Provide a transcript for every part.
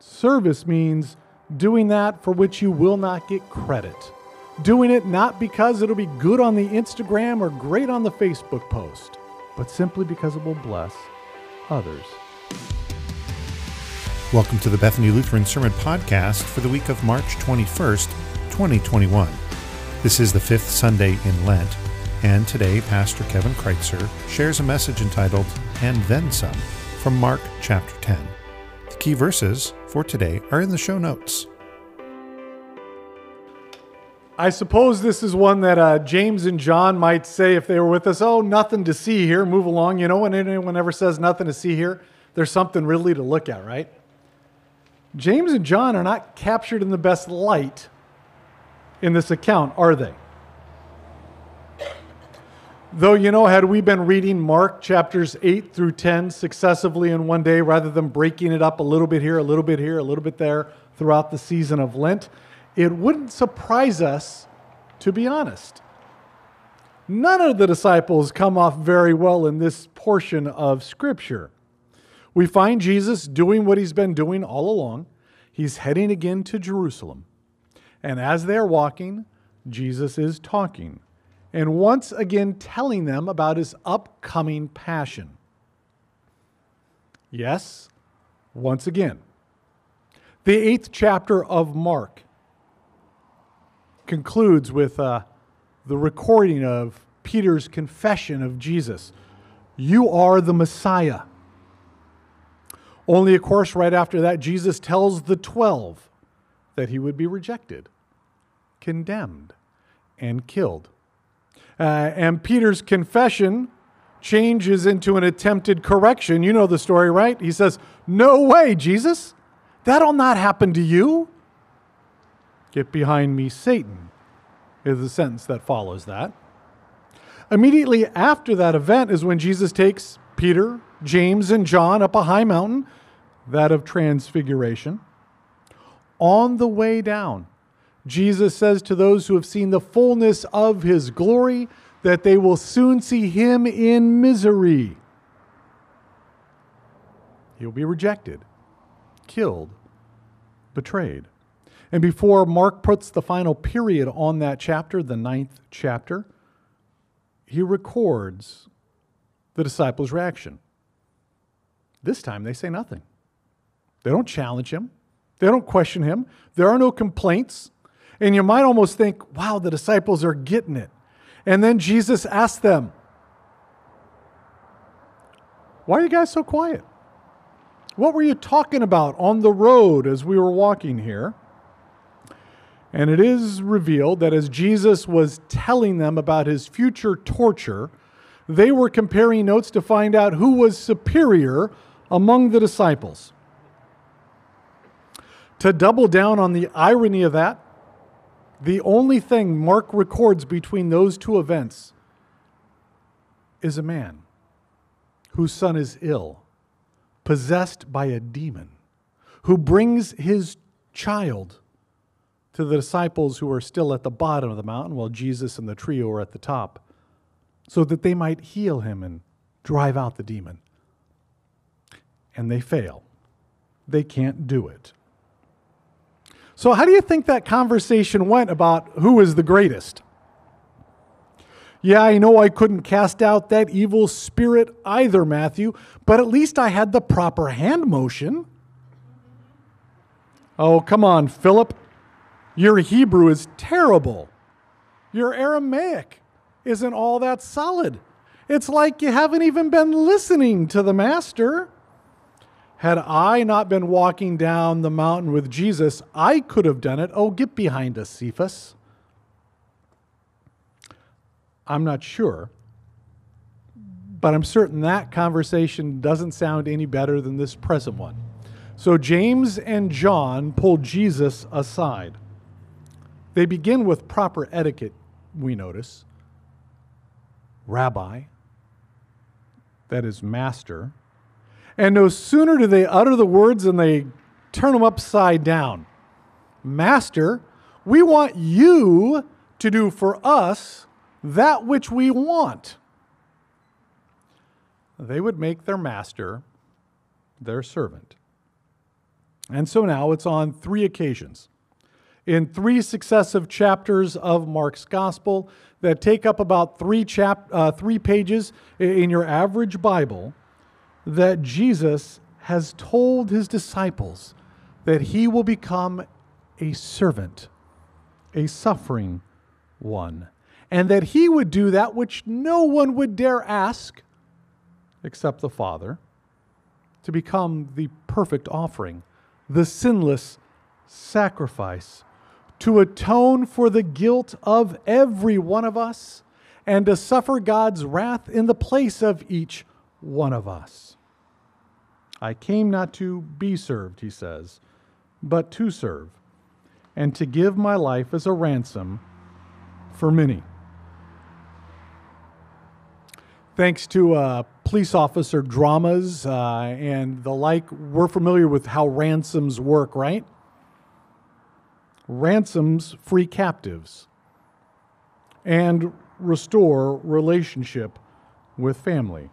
Service means doing that for which you will not get credit. Doing it not because it'll be good on the Instagram or great on the Facebook post, but simply because it will bless others. Welcome to the Bethany Lutheran Sermon Podcast for the week of March 21st, 2021. This is the fifth Sunday in Lent, and today Pastor Kevin Kreitzer shares a message entitled And Then Some from Mark chapter 10. The key verses for today are in the show notes. I suppose this is one that uh, James and John might say if they were with us, oh, nothing to see here, move along. You know, when anyone ever says nothing to see here, there's something really to look at, right? James and John are not captured in the best light in this account, are they? Though, you know, had we been reading Mark chapters 8 through 10 successively in one day rather than breaking it up a little bit here, a little bit here, a little bit there throughout the season of Lent, it wouldn't surprise us, to be honest. None of the disciples come off very well in this portion of Scripture. We find Jesus doing what he's been doing all along. He's heading again to Jerusalem. And as they're walking, Jesus is talking and once again telling them about his upcoming passion. Yes, once again. The eighth chapter of Mark concludes with uh, the recording of Peter's confession of Jesus You are the Messiah. Only, of course, right after that, Jesus tells the 12 that he would be rejected, condemned, and killed. Uh, and Peter's confession changes into an attempted correction. You know the story, right? He says, No way, Jesus. That'll not happen to you. Get behind me, Satan, is the sentence that follows that. Immediately after that event is when Jesus takes Peter, James, and John up a high mountain, that of Transfiguration. On the way down, Jesus says to those who have seen the fullness of his glory that they will soon see him in misery. He'll be rejected, killed, betrayed. And before Mark puts the final period on that chapter, the ninth chapter, he records the disciples' reaction. This time they say nothing. They don't challenge him, they don't question him, there are no complaints. And you might almost think, wow, the disciples are getting it. And then Jesus asked them, Why are you guys so quiet? What were you talking about on the road as we were walking here? And it is revealed that as Jesus was telling them about his future torture, they were comparing notes to find out who was superior among the disciples. To double down on the irony of that, the only thing Mark records between those two events is a man whose son is ill, possessed by a demon, who brings his child to the disciples who are still at the bottom of the mountain while Jesus and the trio are at the top, so that they might heal him and drive out the demon. And they fail. They can't do it. So, how do you think that conversation went about who is the greatest? Yeah, I know I couldn't cast out that evil spirit either, Matthew, but at least I had the proper hand motion. Oh, come on, Philip. Your Hebrew is terrible. Your Aramaic isn't all that solid. It's like you haven't even been listening to the Master. Had I not been walking down the mountain with Jesus, I could have done it. Oh, get behind us, Cephas. I'm not sure, but I'm certain that conversation doesn't sound any better than this present one. So James and John pull Jesus aside. They begin with proper etiquette, we notice. Rabbi, that is, master. And no sooner do they utter the words than they turn them upside down. Master, we want you to do for us that which we want. They would make their master their servant. And so now it's on three occasions in three successive chapters of Mark's gospel that take up about three, chap- uh, three pages in your average Bible that Jesus has told his disciples that he will become a servant, a suffering one, and that he would do that which no one would dare ask except the Father to become the perfect offering, the sinless sacrifice, to atone for the guilt of every one of us and to suffer God's wrath in the place of each one of us. I came not to be served, he says, but to serve, and to give my life as a ransom for many. Thanks to uh, police officer dramas uh, and the like, we're familiar with how ransoms work, right? Ransoms free captives and restore relationship with family.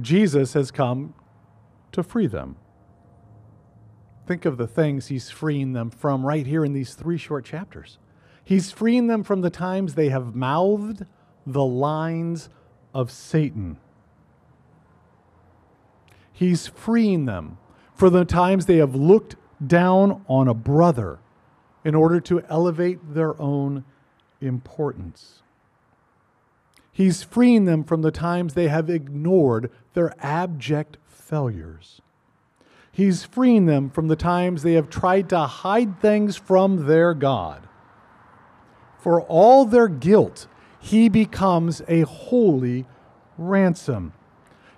Jesus has come to free them. Think of the things he's freeing them from right here in these three short chapters. He's freeing them from the times they have mouthed the lines of Satan. He's freeing them for the times they have looked down on a brother in order to elevate their own importance. He's freeing them from the times they have ignored their abject failures. He's freeing them from the times they have tried to hide things from their God. For all their guilt, he becomes a holy ransom.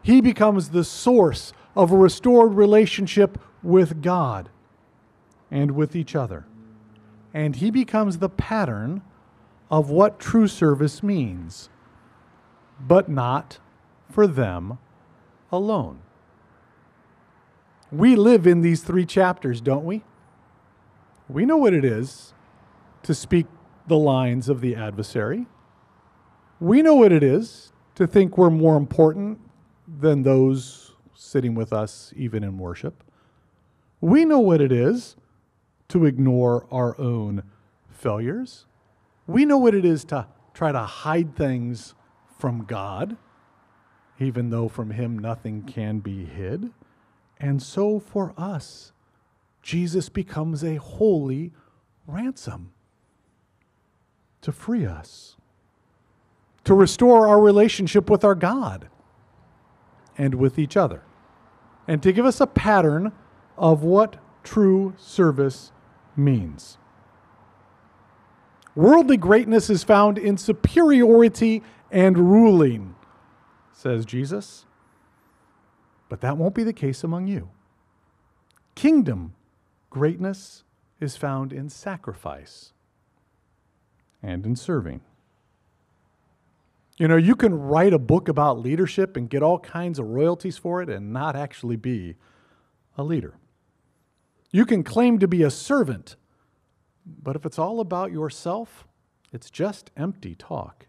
He becomes the source of a restored relationship with God and with each other. And he becomes the pattern of what true service means, but not for them alone. We live in these three chapters, don't we? We know what it is to speak the lines of the adversary. We know what it is to think we're more important than those sitting with us, even in worship. We know what it is to ignore our own failures. We know what it is to try to hide things from God, even though from Him nothing can be hid. And so for us, Jesus becomes a holy ransom to free us, to restore our relationship with our God and with each other, and to give us a pattern of what true service means. Worldly greatness is found in superiority and ruling, says Jesus. But that won't be the case among you. Kingdom greatness is found in sacrifice and in serving. You know, you can write a book about leadership and get all kinds of royalties for it and not actually be a leader. You can claim to be a servant, but if it's all about yourself, it's just empty talk.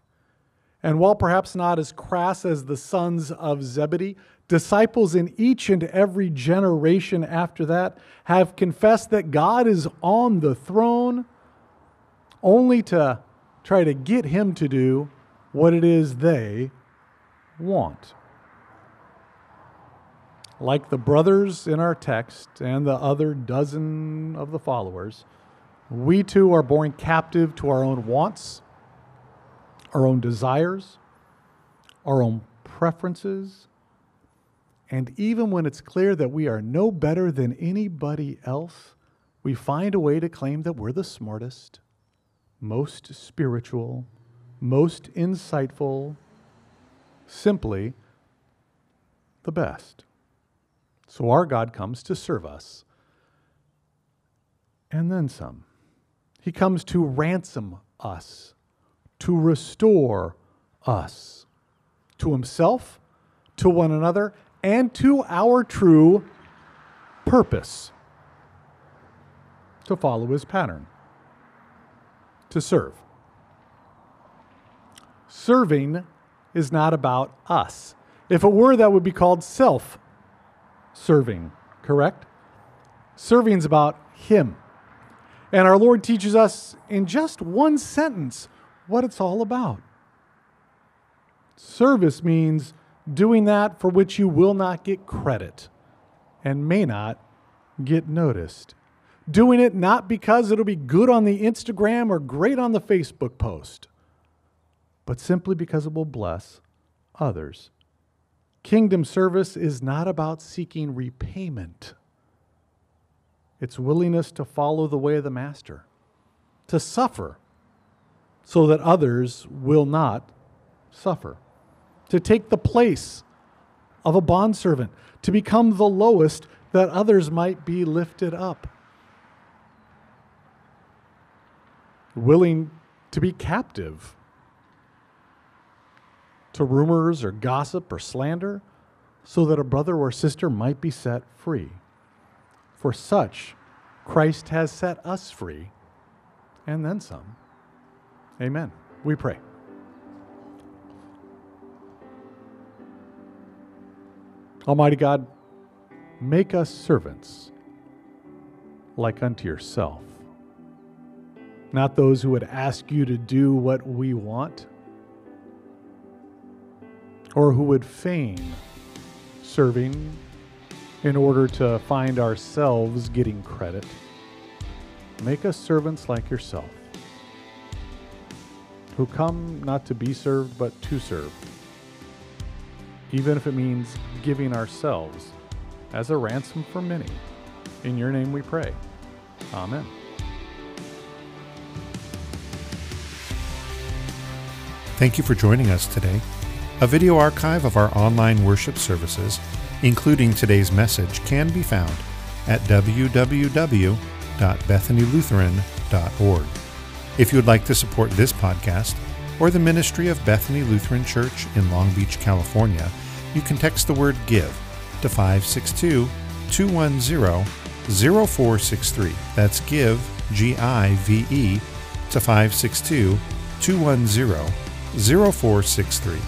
And while perhaps not as crass as the sons of Zebedee, disciples in each and every generation after that have confessed that God is on the throne only to try to get him to do what it is they want. Like the brothers in our text and the other dozen of the followers, we too are born captive to our own wants our own desires, our own preferences, and even when it's clear that we are no better than anybody else, we find a way to claim that we're the smartest, most spiritual, most insightful, simply the best. So our God comes to serve us and then some. He comes to ransom us to restore us to Himself, to one another, and to our true purpose to follow His pattern, to serve. Serving is not about us. If it were, that would be called self serving, correct? Serving's about Him. And our Lord teaches us in just one sentence what it's all about. Service means doing that for which you will not get credit and may not get noticed. Doing it not because it'll be good on the Instagram or great on the Facebook post, but simply because it will bless others. Kingdom service is not about seeking repayment. It's willingness to follow the way of the Master, to suffer so that others will not suffer, to take the place of a bondservant, to become the lowest that others might be lifted up. Willing to be captive to rumors or gossip or slander so that a brother or sister might be set free. For such, Christ has set us free, and then some. Amen. We pray. Almighty God, make us servants like unto yourself, not those who would ask you to do what we want, or who would feign serving in order to find ourselves getting credit. Make us servants like yourself, who come not to be served, but to serve, even if it means giving ourselves as a ransom for many. In your name we pray. Amen. Thank you for joining us today. A video archive of our online worship services including today's message, can be found at www.bethanylutheran.org. If you would like to support this podcast or the ministry of Bethany Lutheran Church in Long Beach, California, you can text the word GIVE to 562 210 0463. That's GIVE, G I V E, to 562 210 0463.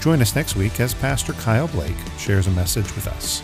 Join us next week as Pastor Kyle Blake shares a message with us.